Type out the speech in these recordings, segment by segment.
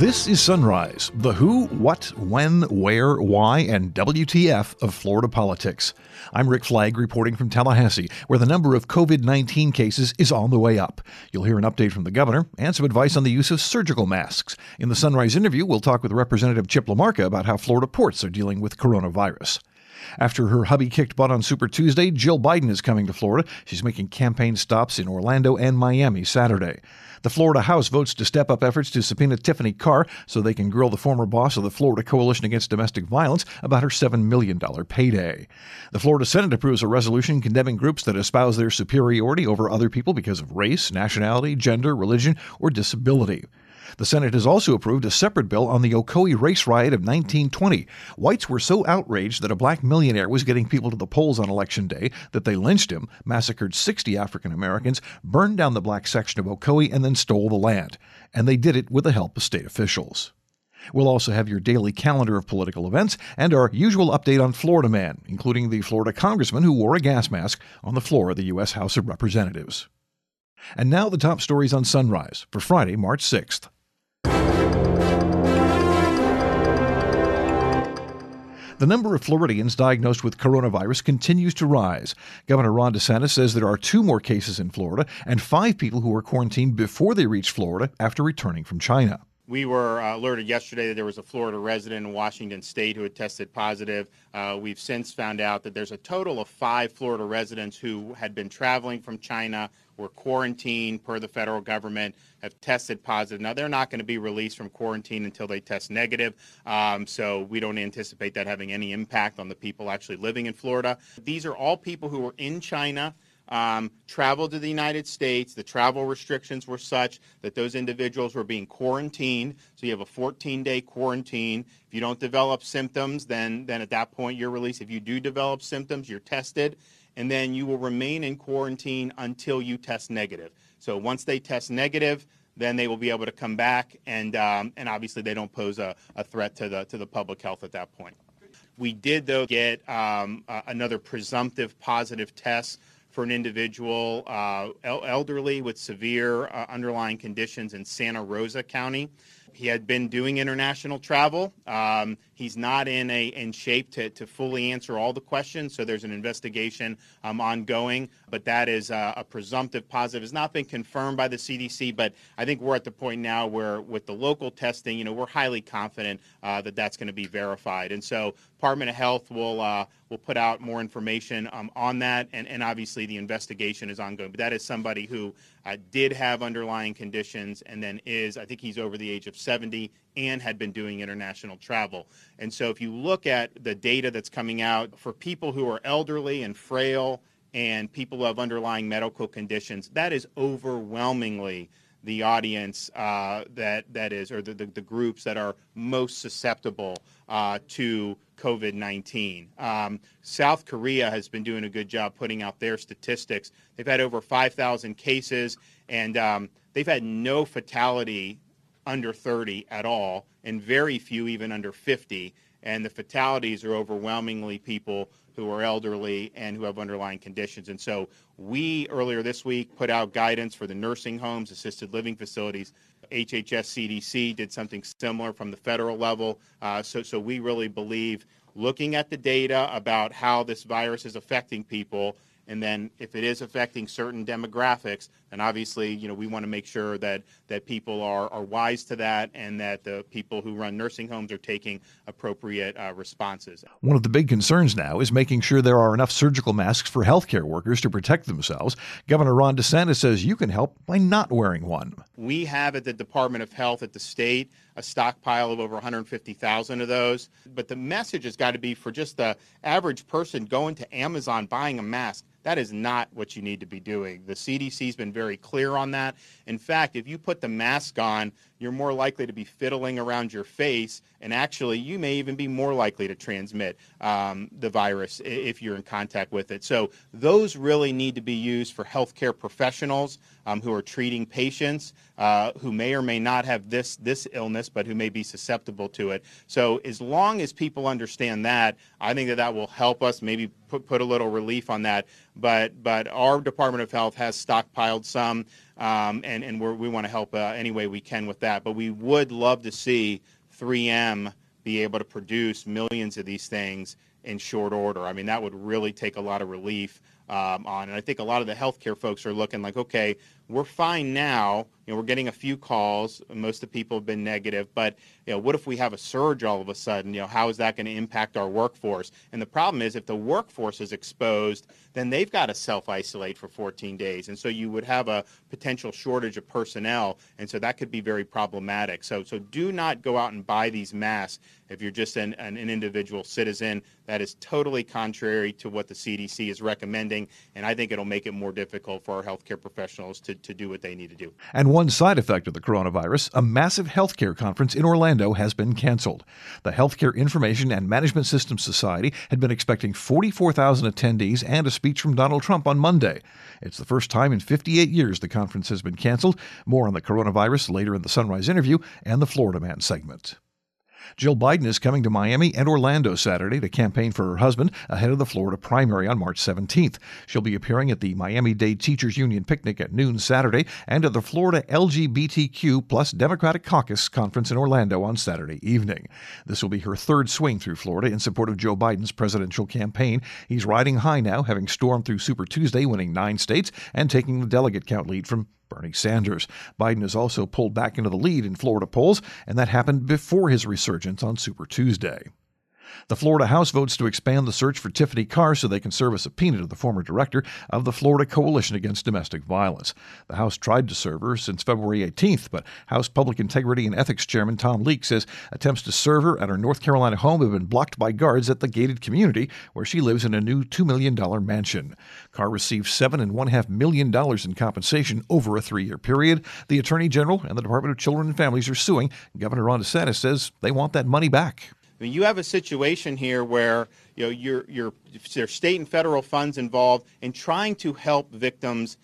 This is Sunrise, the who, what, when, where, why, and WTF of Florida politics. I'm Rick Flagg reporting from Tallahassee, where the number of COVID 19 cases is on the way up. You'll hear an update from the governor and some advice on the use of surgical masks. In the Sunrise interview, we'll talk with Representative Chip LaMarca about how Florida ports are dealing with coronavirus. After her hubby kicked butt on Super Tuesday, Jill Biden is coming to Florida. She's making campaign stops in Orlando and Miami Saturday. The Florida House votes to step up efforts to subpoena Tiffany Carr so they can grill the former boss of the Florida Coalition Against Domestic Violence about her $7 million payday. The Florida Senate approves a resolution condemning groups that espouse their superiority over other people because of race, nationality, gender, religion, or disability. The Senate has also approved a separate bill on the Ocoee race riot of 1920. Whites were so outraged that a black millionaire was getting people to the polls on Election Day that they lynched him, massacred 60 African Americans, burned down the black section of Ocoee, and then stole the land. And they did it with the help of state officials. We'll also have your daily calendar of political events and our usual update on Florida Man, including the Florida congressman who wore a gas mask on the floor of the U.S. House of Representatives. And now the top stories on Sunrise for Friday, March 6th. The number of Floridians diagnosed with coronavirus continues to rise. Governor Ron DeSantis says there are two more cases in Florida and five people who were quarantined before they reached Florida after returning from China. We were uh, alerted yesterday that there was a Florida resident in Washington state who had tested positive. Uh, we've since found out that there's a total of five Florida residents who had been traveling from China, were quarantined per the federal government, have tested positive. Now, they're not going to be released from quarantine until they test negative, um, so we don't anticipate that having any impact on the people actually living in Florida. These are all people who were in China um, traveled to the United States. The travel restrictions were such that those individuals were being quarantined. So you have a 14-day quarantine. If you don't develop symptoms, then then at that point you're released. If you do develop symptoms, you're tested, and then you will remain in quarantine until you test negative. So once they test negative, then they will be able to come back, and um, and obviously they don't pose a, a threat to the to the public health at that point. We did though get um, uh, another presumptive positive test for an individual uh, elderly with severe uh, underlying conditions in Santa Rosa County. He had been doing international travel. Um, he's not in a in shape to, to fully answer all the questions, so there's an investigation um, ongoing. But that is uh, a presumptive positive. It's not been confirmed by the CDC, but I think we're at the point now where, with the local testing, you know, we're highly confident uh, that that's going to be verified. And so, Department of Health will uh, will put out more information um, on that, and, and obviously the investigation is ongoing. But that is somebody who uh, did have underlying conditions and then is, I think he's over the age of 70 and had been doing international travel. And so if you look at the data that's coming out for people who are elderly and frail and people who have underlying medical conditions, that is overwhelmingly the audience uh, that that is, or the, the, the, groups that are most susceptible uh, to COVID 19. Um, South Korea has been doing a good job putting out their statistics. They've had over 5,000 cases, and um, they've had no fatality under 30 at all, and very few even under 50. And the fatalities are overwhelmingly people who are elderly and who have underlying conditions. And so we earlier this week put out guidance for the nursing homes, assisted living facilities. HHS CDC did something similar from the federal level. Uh, so, so we really believe looking at the data about how this virus is affecting people and then if it is affecting certain demographics, then obviously, you know, we want to make sure that, that people are, are wise to that and that the people who run nursing homes are taking appropriate uh, responses. One of the big concerns now is making sure there are enough surgical masks for healthcare workers to protect themselves. Governor Ron DeSantis says you can help by not wearing one. We have at the Department of Health at the state a stockpile of over 150,000 of those. But the message has got to be for just the average person going to Amazon buying a mask that is not what you need to be doing. The CDC's been very clear on that. In fact, if you put the mask on, you're more likely to be fiddling around your face, and actually, you may even be more likely to transmit um, the virus if you're in contact with it. So, those really need to be used for healthcare professionals um, who are treating patients uh, who may or may not have this this illness, but who may be susceptible to it. So, as long as people understand that, I think that that will help us maybe put put a little relief on that. But but our Department of Health has stockpiled some. Um, and and we want to help uh, any way we can with that. But we would love to see 3M be able to produce millions of these things in short order. I mean, that would really take a lot of relief um, on. And I think a lot of the healthcare folks are looking like, okay, we're fine now. You know, we're getting a few calls. Most of the people have been negative, but you know, what if we have a surge all of a sudden? You know, how is that going to impact our workforce? And the problem is, if the workforce is exposed, then they've got to self-isolate for 14 days, and so you would have a potential shortage of personnel, and so that could be very problematic. So, so do not go out and buy these masks if you're just an, an, an individual citizen. That is totally contrary to what the CDC is recommending, and I think it'll make it more difficult for our healthcare professionals to, to do what they need to do. And one side effect of the coronavirus, a massive healthcare conference in Orlando has been canceled. The Healthcare Information and Management Systems Society had been expecting 44,000 attendees and a speech from Donald Trump on Monday. It's the first time in 58 years the conference has been canceled. More on the coronavirus later in the Sunrise interview and the Florida Man segment. Jill Biden is coming to Miami and Orlando Saturday to campaign for her husband ahead of the Florida primary on March 17th. She'll be appearing at the Miami Dade Teachers Union picnic at noon Saturday and at the Florida LGBTQ plus Democratic Caucus conference in Orlando on Saturday evening. This will be her third swing through Florida in support of Joe Biden's presidential campaign. He's riding high now, having stormed through Super Tuesday, winning nine states and taking the delegate count lead from Bernie Sanders. Biden has also pulled back into the lead in Florida polls, and that happened before his resurgence on Super Tuesday. The Florida House votes to expand the search for Tiffany Carr so they can serve a subpoena to the former director of the Florida Coalition Against Domestic Violence. The House tried to serve her since February 18th, but House Public Integrity and Ethics Chairman Tom Leek says attempts to serve her at her North Carolina home have been blocked by guards at the gated community where she lives in a new $2 million mansion. Carr received $7.5 million in compensation over a three year period. The Attorney General and the Department of Children and Families are suing. Governor Ron DeSantis says they want that money back. I mean, you have a situation here where you know you're, you're, there's state and federal funds involved in trying to help victims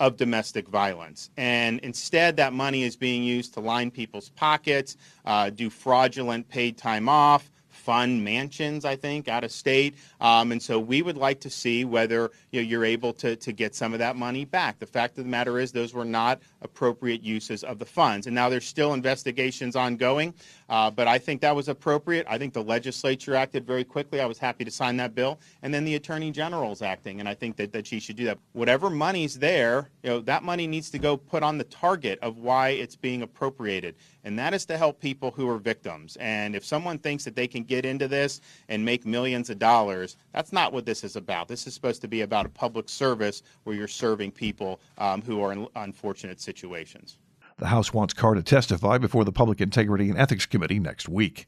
of domestic violence. And instead, that money is being used to line people's pockets, uh, do fraudulent paid time off, fund mansions, I think, out of state. Um, and so we would like to see whether you know, you're able to, to get some of that money back. The fact of the matter is those were not appropriate uses of the funds. And now there's still investigations ongoing, uh, but I think that was appropriate. I think the legislature acted very quickly. I was happy to sign that bill. And then the Attorney General's acting, and I think that, that she should do that. Whatever money's there, you know, that money needs to go put on the target of why it's being appropriated. And that is to help people who are victims. And if someone thinks that they can get into this and make millions of dollars, that's not what this is about. This is supposed to be about a public service where you're serving people um, who are in unfortunate situations. The House wants Carr to testify before the Public Integrity and Ethics Committee next week.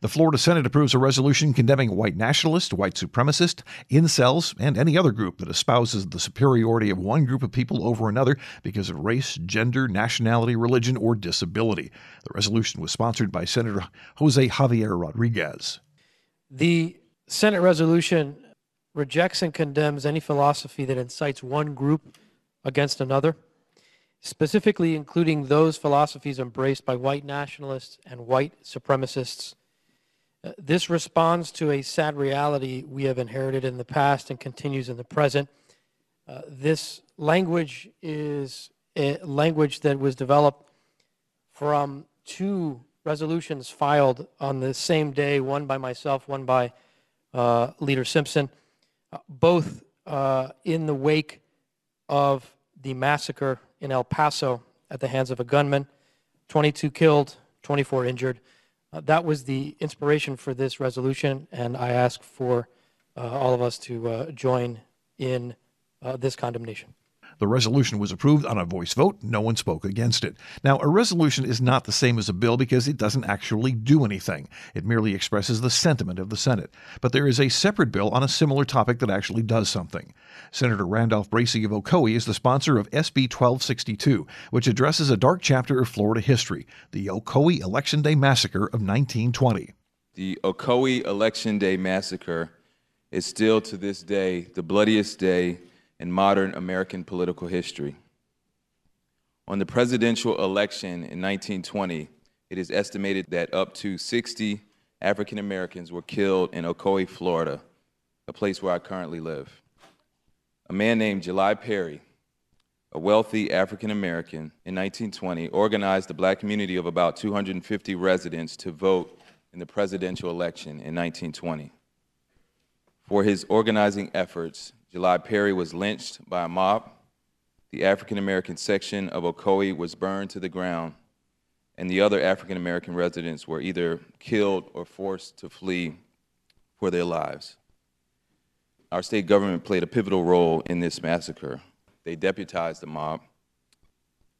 The Florida Senate approves a resolution condemning white nationalists, white supremacists, incels, and any other group that espouses the superiority of one group of people over another because of race, gender, nationality, religion, or disability. The resolution was sponsored by Senator Jose Javier Rodriguez. The Senate resolution rejects and condemns any philosophy that incites one group against another, specifically including those philosophies embraced by white nationalists and white supremacists. Uh, this responds to a sad reality we have inherited in the past and continues in the present. Uh, this language is a language that was developed from two resolutions filed on the same day, one by myself, one by uh, Leader Simpson, uh, both uh, in the wake of the massacre in El Paso at the hands of a gunman, 22 killed, 24 injured. Uh, that was the inspiration for this resolution, and I ask for uh, all of us to uh, join in this condemnation. The resolution was approved on a voice vote. No one spoke against it. Now, a resolution is not the same as a bill because it doesn't actually do anything. It merely expresses the sentiment of the Senate. But there is a separate bill on a similar topic that actually does something. Senator Randolph Bracy of Ocoee is the sponsor of SB 1262, which addresses a dark chapter of Florida history, the Ocoee Election Day Massacre of 1920. The Ocoee Election Day Massacre is still to this day the bloodiest day in modern American political history. On the presidential election in 1920, it is estimated that up to 60 African Americans were killed in Ocoee, Florida, a place where I currently live. A man named July Perry a wealthy African American in 1920, organized the black community of about 250 residents to vote in the presidential election in 1920. For his organizing efforts, July Perry was lynched by a mob. The African American section of Ocoee was burned to the ground, and the other African American residents were either killed or forced to flee for their lives. Our state government played a pivotal role in this massacre. They deputized the mob.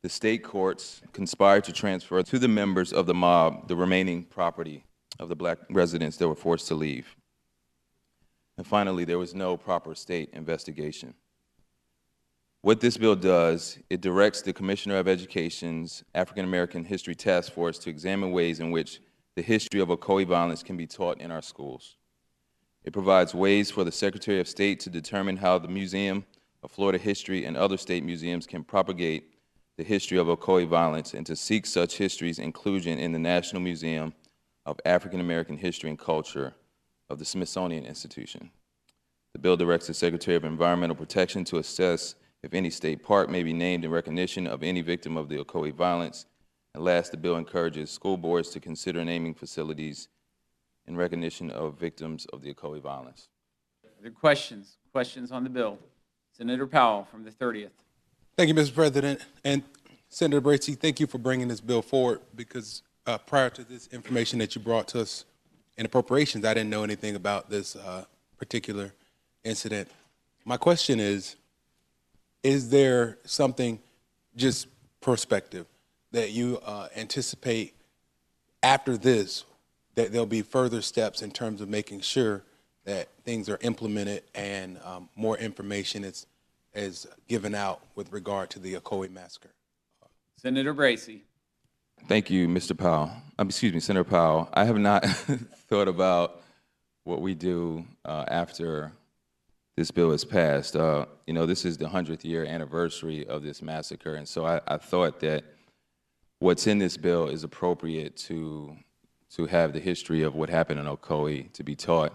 The state courts conspired to transfer to the members of the mob the remaining property of the black residents that were forced to leave. And finally, there was no proper state investigation. What this bill does, it directs the Commissioner of Education's African American History Task Force to examine ways in which the history of Ocoee violence can be taught in our schools. It provides ways for the Secretary of State to determine how the Museum of Florida History and other state museums can propagate the history of Ocoee violence and to seek such history's inclusion in the National Museum of African American History and Culture of the Smithsonian Institution. The bill directs the Secretary of Environmental Protection to assess if any state park may be named in recognition of any victim of the Ocoee violence. And last, the bill encourages school boards to consider naming facilities in recognition of victims of the Ocoee violence. Are there questions? Questions on the bill? Senator Powell from the 30th. Thank you, Mr. President. And Senator Bracy, thank you for bringing this bill forward because uh, prior to this information that you brought to us in appropriations, I didn't know anything about this uh, particular incident. My question is Is there something just prospective that you uh, anticipate after this that there'll be further steps in terms of making sure that things are implemented and um, more information is, is given out with regard to the Ocoee massacre? Senator Bracy. Thank you, Mr. Powell. Um, excuse me, Senator Powell. I have not thought about what we do uh, after this bill is passed. Uh, you know, this is the 100th year anniversary of this massacre, and so I, I thought that what's in this bill is appropriate to to have the history of what happened in Ocoee to be taught.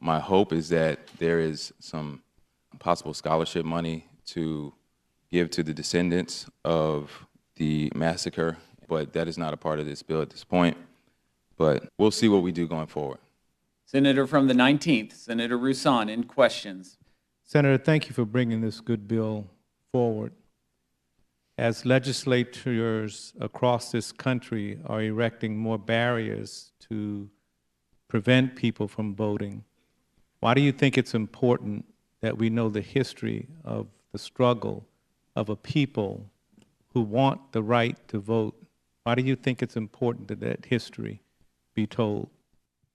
My hope is that there is some possible scholarship money to give to the descendants of the massacre, but that is not a part of this bill at this point. But we'll see what we do going forward. Senator from the 19th, Senator Rouson, in questions. Senator, thank you for bringing this good bill forward. As legislators across this country are erecting more barriers to prevent people from voting, why do you think it's important that we know the history of the struggle of a people who want the right to vote? Why do you think it's important that that history be told?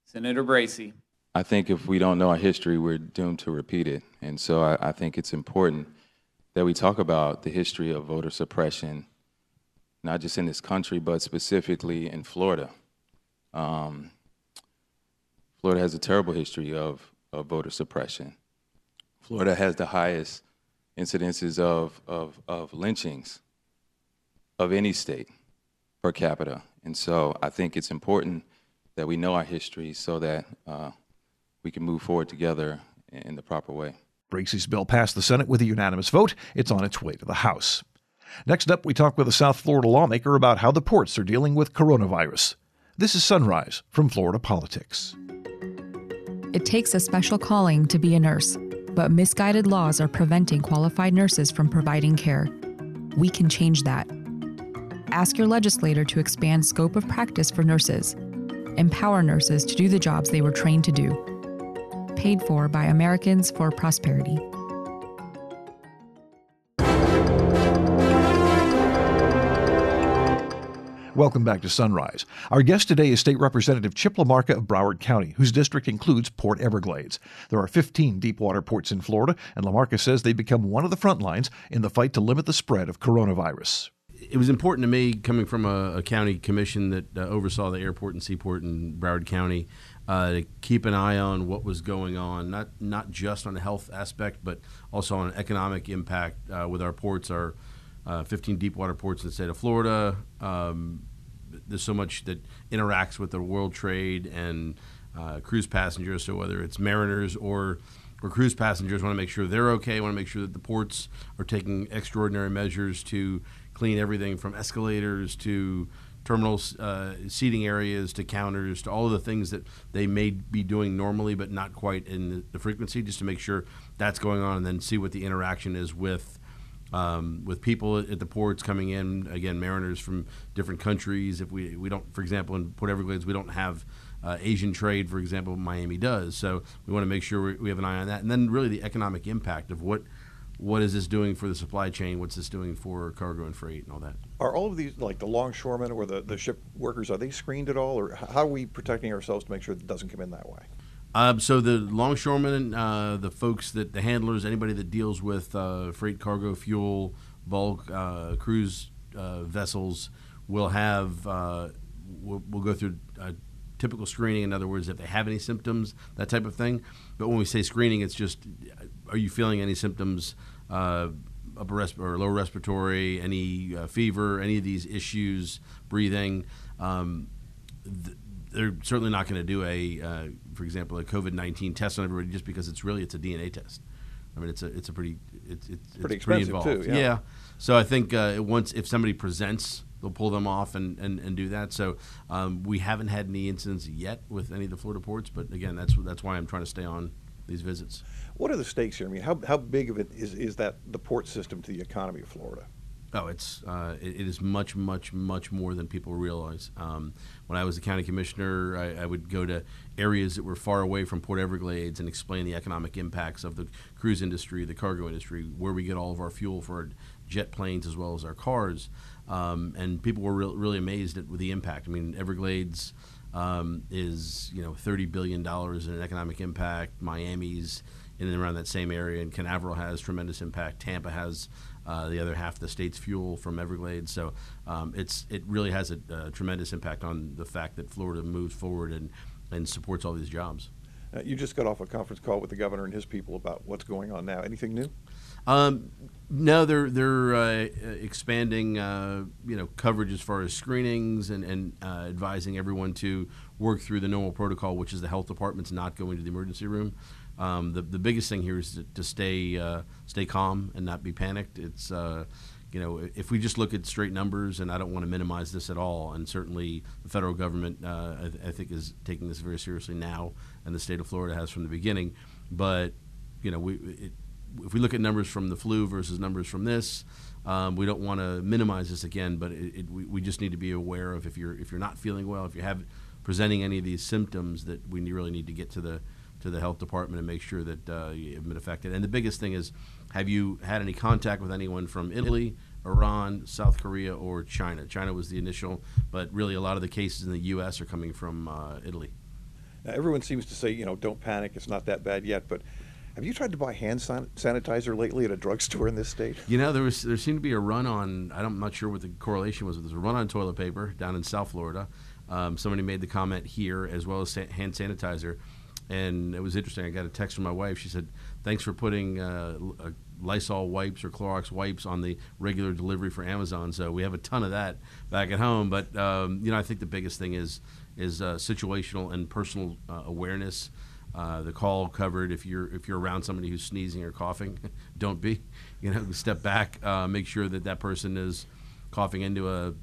Senator Bracy. I think if we don't know our history, we're doomed to repeat it. And so I, I think it's important that we talk about the history of voter suppression, not just in this country, but specifically in Florida. Um, Florida has a terrible history of, of voter suppression. Florida has the highest incidences of, of, of lynchings of any state per capita. And so I think it's important that we know our history so that uh, we can move forward together in the proper way. Bracy's bill passed the Senate with a unanimous vote. It's on its way to the House. Next up, we talk with a South Florida lawmaker about how the ports are dealing with coronavirus. This is Sunrise from Florida Politics. It takes a special calling to be a nurse, but misguided laws are preventing qualified nurses from providing care. We can change that. Ask your legislator to expand scope of practice for nurses. Empower nurses to do the jobs they were trained to do paid for by Americans for Prosperity. Welcome back to Sunrise. Our guest today is State Representative Chip LaMarca of Broward County, whose district includes Port Everglades. There are 15 deepwater ports in Florida, and LaMarca says they've become one of the front lines in the fight to limit the spread of coronavirus it was important to me coming from a, a county commission that uh, oversaw the airport and seaport in Broward County uh, to keep an eye on what was going on, not not just on the health aspect, but also on economic impact uh, with our ports, our uh, 15 deep water ports in the state of Florida. Um, there's so much that interacts with the world trade and uh, cruise passengers. So whether it's mariners or for cruise passengers. Want to make sure they're okay. Want to make sure that the ports are taking extraordinary measures to clean everything from escalators to terminals, uh, seating areas to counters to all of the things that they may be doing normally, but not quite in the, the frequency, just to make sure that's going on, and then see what the interaction is with. Um, with people at the ports coming in, again, mariners from different countries. If we we don't, for example, in Port Everglades, we don't have uh, Asian trade, for example, Miami does. So we want to make sure we, we have an eye on that, and then really the economic impact of what what is this doing for the supply chain? What's this doing for cargo and freight and all that? Are all of these, like the longshoremen or the, the ship workers, are they screened at all? Or how are we protecting ourselves to make sure it doesn't come in that way? Um, so the longshoremen, uh, the folks that the handlers, anybody that deals with uh, freight, cargo, fuel, bulk, uh, cruise uh, vessels will have uh, will, will go through a typical screening. In other words, if they have any symptoms, that type of thing. But when we say screening, it's just are you feeling any symptoms? Uh, upper resp- or lower respiratory, any uh, fever, any of these issues, breathing. Um, th- they're certainly not going to do a, uh, for example, a COVID nineteen test on everybody just because it's really it's a DNA test. I mean, it's a it's a pretty it's it's, Pretty it's pretty expensive, involved. too, yeah. So I think uh, once if somebody presents, they'll pull them off and, and, and do that. So um, we haven't had any incidents yet with any of the Florida ports, but again, that's that's why I'm trying to stay on these visits. What are the stakes here? I mean, how, how big of it is, is that the port system to the economy of Florida? Oh, it's uh, it, it is much, much, much more than people realize. Um, when I was the county commissioner, I, I would go to areas that were far away from Port Everglades and explain the economic impacts of the cruise industry, the cargo industry, where we get all of our fuel for our jet planes as well as our cars. Um, and people were re- really amazed at the impact. I mean, Everglades um, is you know thirty billion dollars in economic impact. Miami's in and around that same area, and Canaveral has tremendous impact. Tampa has uh, the other half of the state's fuel from Everglades. So um, it's it really has a, a tremendous impact on the fact that Florida moves forward and, and supports all these jobs. Uh, you just got off a conference call with the governor and his people about what's going on now. Anything new? Um, no, they're they're uh, expanding uh, you know coverage as far as screenings and and uh, advising everyone to work through the normal protocol, which is the health department's not going to the emergency room. Um, the the biggest thing here is to, to stay uh, stay calm and not be panicked. It's uh, you know if we just look at straight numbers, and I don't want to minimize this at all, and certainly the federal government uh, I, th- I think is taking this very seriously now, and the state of Florida has from the beginning. But you know we it, if we look at numbers from the flu versus numbers from this, um, we don't want to minimize this again, but it, it, we, we just need to be aware of if you're if you're not feeling well, if you have presenting any of these symptoms, that we really need to get to the to the health department and make sure that uh, you have been affected. And the biggest thing is, have you had any contact with anyone from Italy, Iran, South Korea, or China? China was the initial, but really a lot of the cases in the U.S. are coming from uh, Italy. Now, everyone seems to say, you know, don't panic. It's not that bad yet. But have you tried to buy hand san- sanitizer lately at a drugstore in this state? You know, there was there seemed to be a run on. I'm not sure what the correlation was. There was a run on toilet paper down in South Florida. Um, somebody made the comment here as well as hand sanitizer, and it was interesting. I got a text from my wife. She said, "Thanks for putting uh, uh, Lysol wipes or Clorox wipes on the regular delivery for Amazon." So we have a ton of that back at home. But um, you know, I think the biggest thing is is uh, situational and personal uh, awareness. Uh, the call covered if you're if you're around somebody who's sneezing or coughing, don't be. You know, step back. Uh, make sure that that person is coughing into a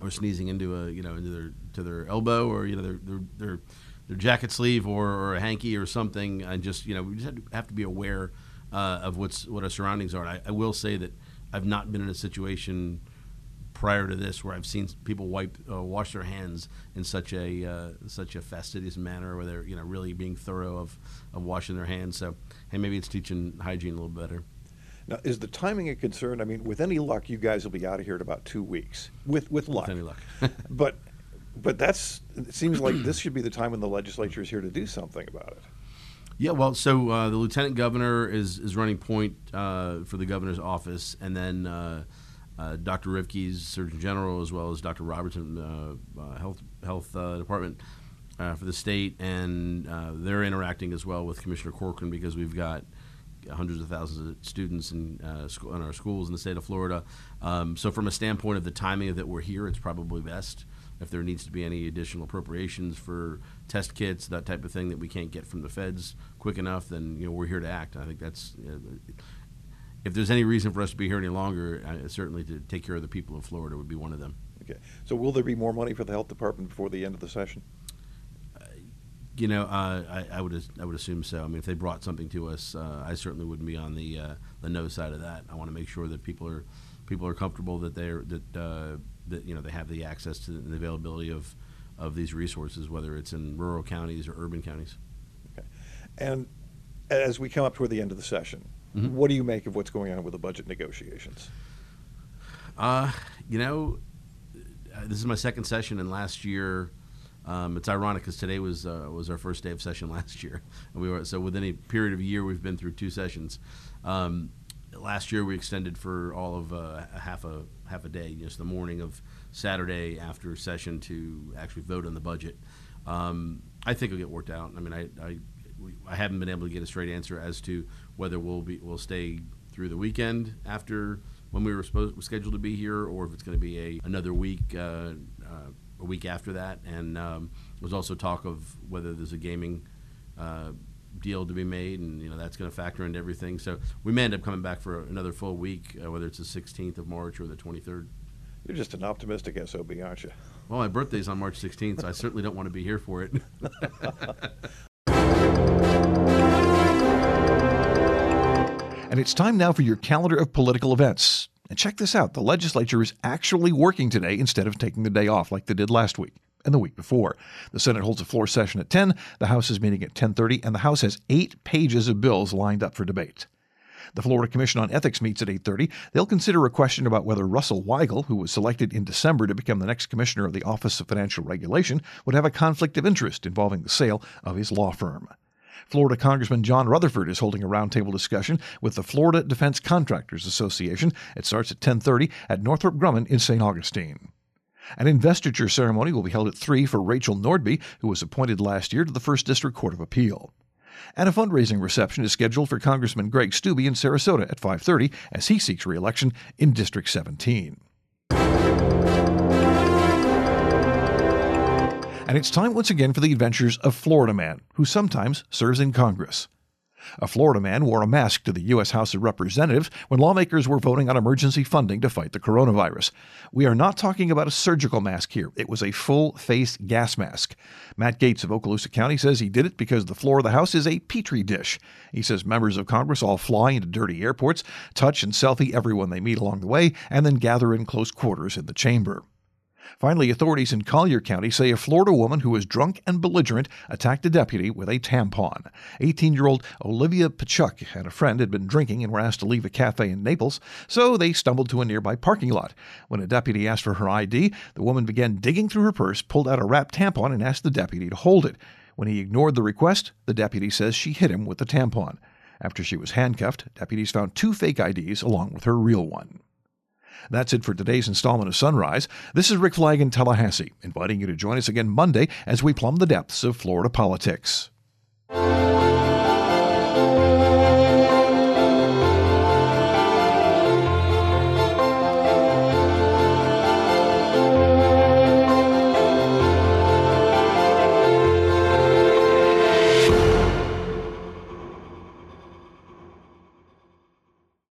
or sneezing into a you know into their to their elbow or you know their their their, their jacket sleeve or, or a hanky or something. And just you know we just have to, have to be aware uh, of what's what our surroundings are. I, I will say that I've not been in a situation prior to this where I've seen people wipe uh, wash their hands in such a uh, such a fastidious manner where they're you know really being thorough of, of washing their hands. So hey, maybe it's teaching hygiene a little better. Now, is the timing a concern? I mean, with any luck, you guys will be out of here in about two weeks. With with luck. any luck. but but that's it seems like this should be the time when the legislature is here to do something about it. Yeah, well, so uh, the lieutenant governor is is running point uh, for the governor's office, and then uh, uh, Dr. Rivkees Surgeon General, as well as Dr. Robertson, uh, uh, Health Health uh, Department for the state, and they're interacting as well with Commissioner Corcoran because we've got hundreds of thousands of students in, school, in our schools in the state of Florida. Um, so, from a standpoint of the timing that we're here, it's probably best. if there needs to be any additional appropriations for test kits, that type of thing that we can't get from the feds quick enough, then you know we're here to act. I think that's. If there's any reason for us to be here any longer, uh, certainly to take care of the people of Florida would be one of them. Okay. So will there be more money for the health department before the end of the session? You know, uh, I, I, would I would assume so. I mean, if they brought something to us, uh, I certainly wouldn't be on the uh, the no side of that. I want to make sure that people are people are comfortable that they're that uh, that you know they have the access to the availability of of these resources, whether it's in rural counties or urban counties. Okay, and as we come up toward the end of the session, mm-hmm. what do you make of what's going on with the budget negotiations? Uh, you know, uh, this is my second session, and last year um, it's ironic because today was uh, was our first day of session last year, and we were so within a period of a year we've been through two sessions. Um, last year we extended for all of uh, a half a half a day, just the morning of Saturday after session to actually vote on the budget. Um, I think it'll get worked out. I mean, I, I, we, I haven't been able to get a straight answer as to whether we'll be we'll stay through the weekend after when we were supposed scheduled to be here, or if it's going to be a another week. Uh, uh, a week after that, and um, there was also talk of whether there's a gaming uh, deal to be made, and you know that's going to factor into everything. So we may end up coming back for another full week, uh, whether it's the 16th of March or the 23rd. You're just an optimistic SOB, aren't you? Well, my birthday's on March 16th, so I certainly don't want to be here for it. and it's time now for your calendar of political events. And check this out the legislature is actually working today instead of taking the day off like they did last week and the week before. The Senate holds a floor session at 10, the House is meeting at 10:30, and the House has 8 pages of bills lined up for debate. The Florida Commission on Ethics meets at 8:30. They'll consider a question about whether Russell Weigel, who was selected in December to become the next commissioner of the Office of Financial Regulation, would have a conflict of interest involving the sale of his law firm. Florida Congressman John Rutherford is holding a roundtable discussion with the Florida Defense Contractors Association. It starts at 10:30 at Northrop Grumman in St. Augustine. An investiture ceremony will be held at 3 for Rachel Nordby, who was appointed last year to the 1st District Court of Appeal. And a fundraising reception is scheduled for Congressman Greg Steube in Sarasota at 5:30 as he seeks re-election in District 17. And it's time once again for the adventures of Florida Man, who sometimes serves in Congress. A Florida man wore a mask to the U.S. House of Representatives when lawmakers were voting on emergency funding to fight the coronavirus. We are not talking about a surgical mask here. It was a full face gas mask. Matt Gaetz of Okaloosa County says he did it because the floor of the House is a petri dish. He says members of Congress all fly into dirty airports, touch and selfie everyone they meet along the way, and then gather in close quarters in the chamber. Finally, authorities in Collier County say a Florida woman who was drunk and belligerent attacked a deputy with a tampon. 18 year old Olivia Pachuk and a friend had been drinking and were asked to leave a cafe in Naples, so they stumbled to a nearby parking lot. When a deputy asked for her ID, the woman began digging through her purse, pulled out a wrapped tampon, and asked the deputy to hold it. When he ignored the request, the deputy says she hit him with the tampon. After she was handcuffed, deputies found two fake IDs along with her real one. That's it for today's installment of Sunrise. This is Rick Flagg in Tallahassee, inviting you to join us again Monday as we plumb the depths of Florida politics.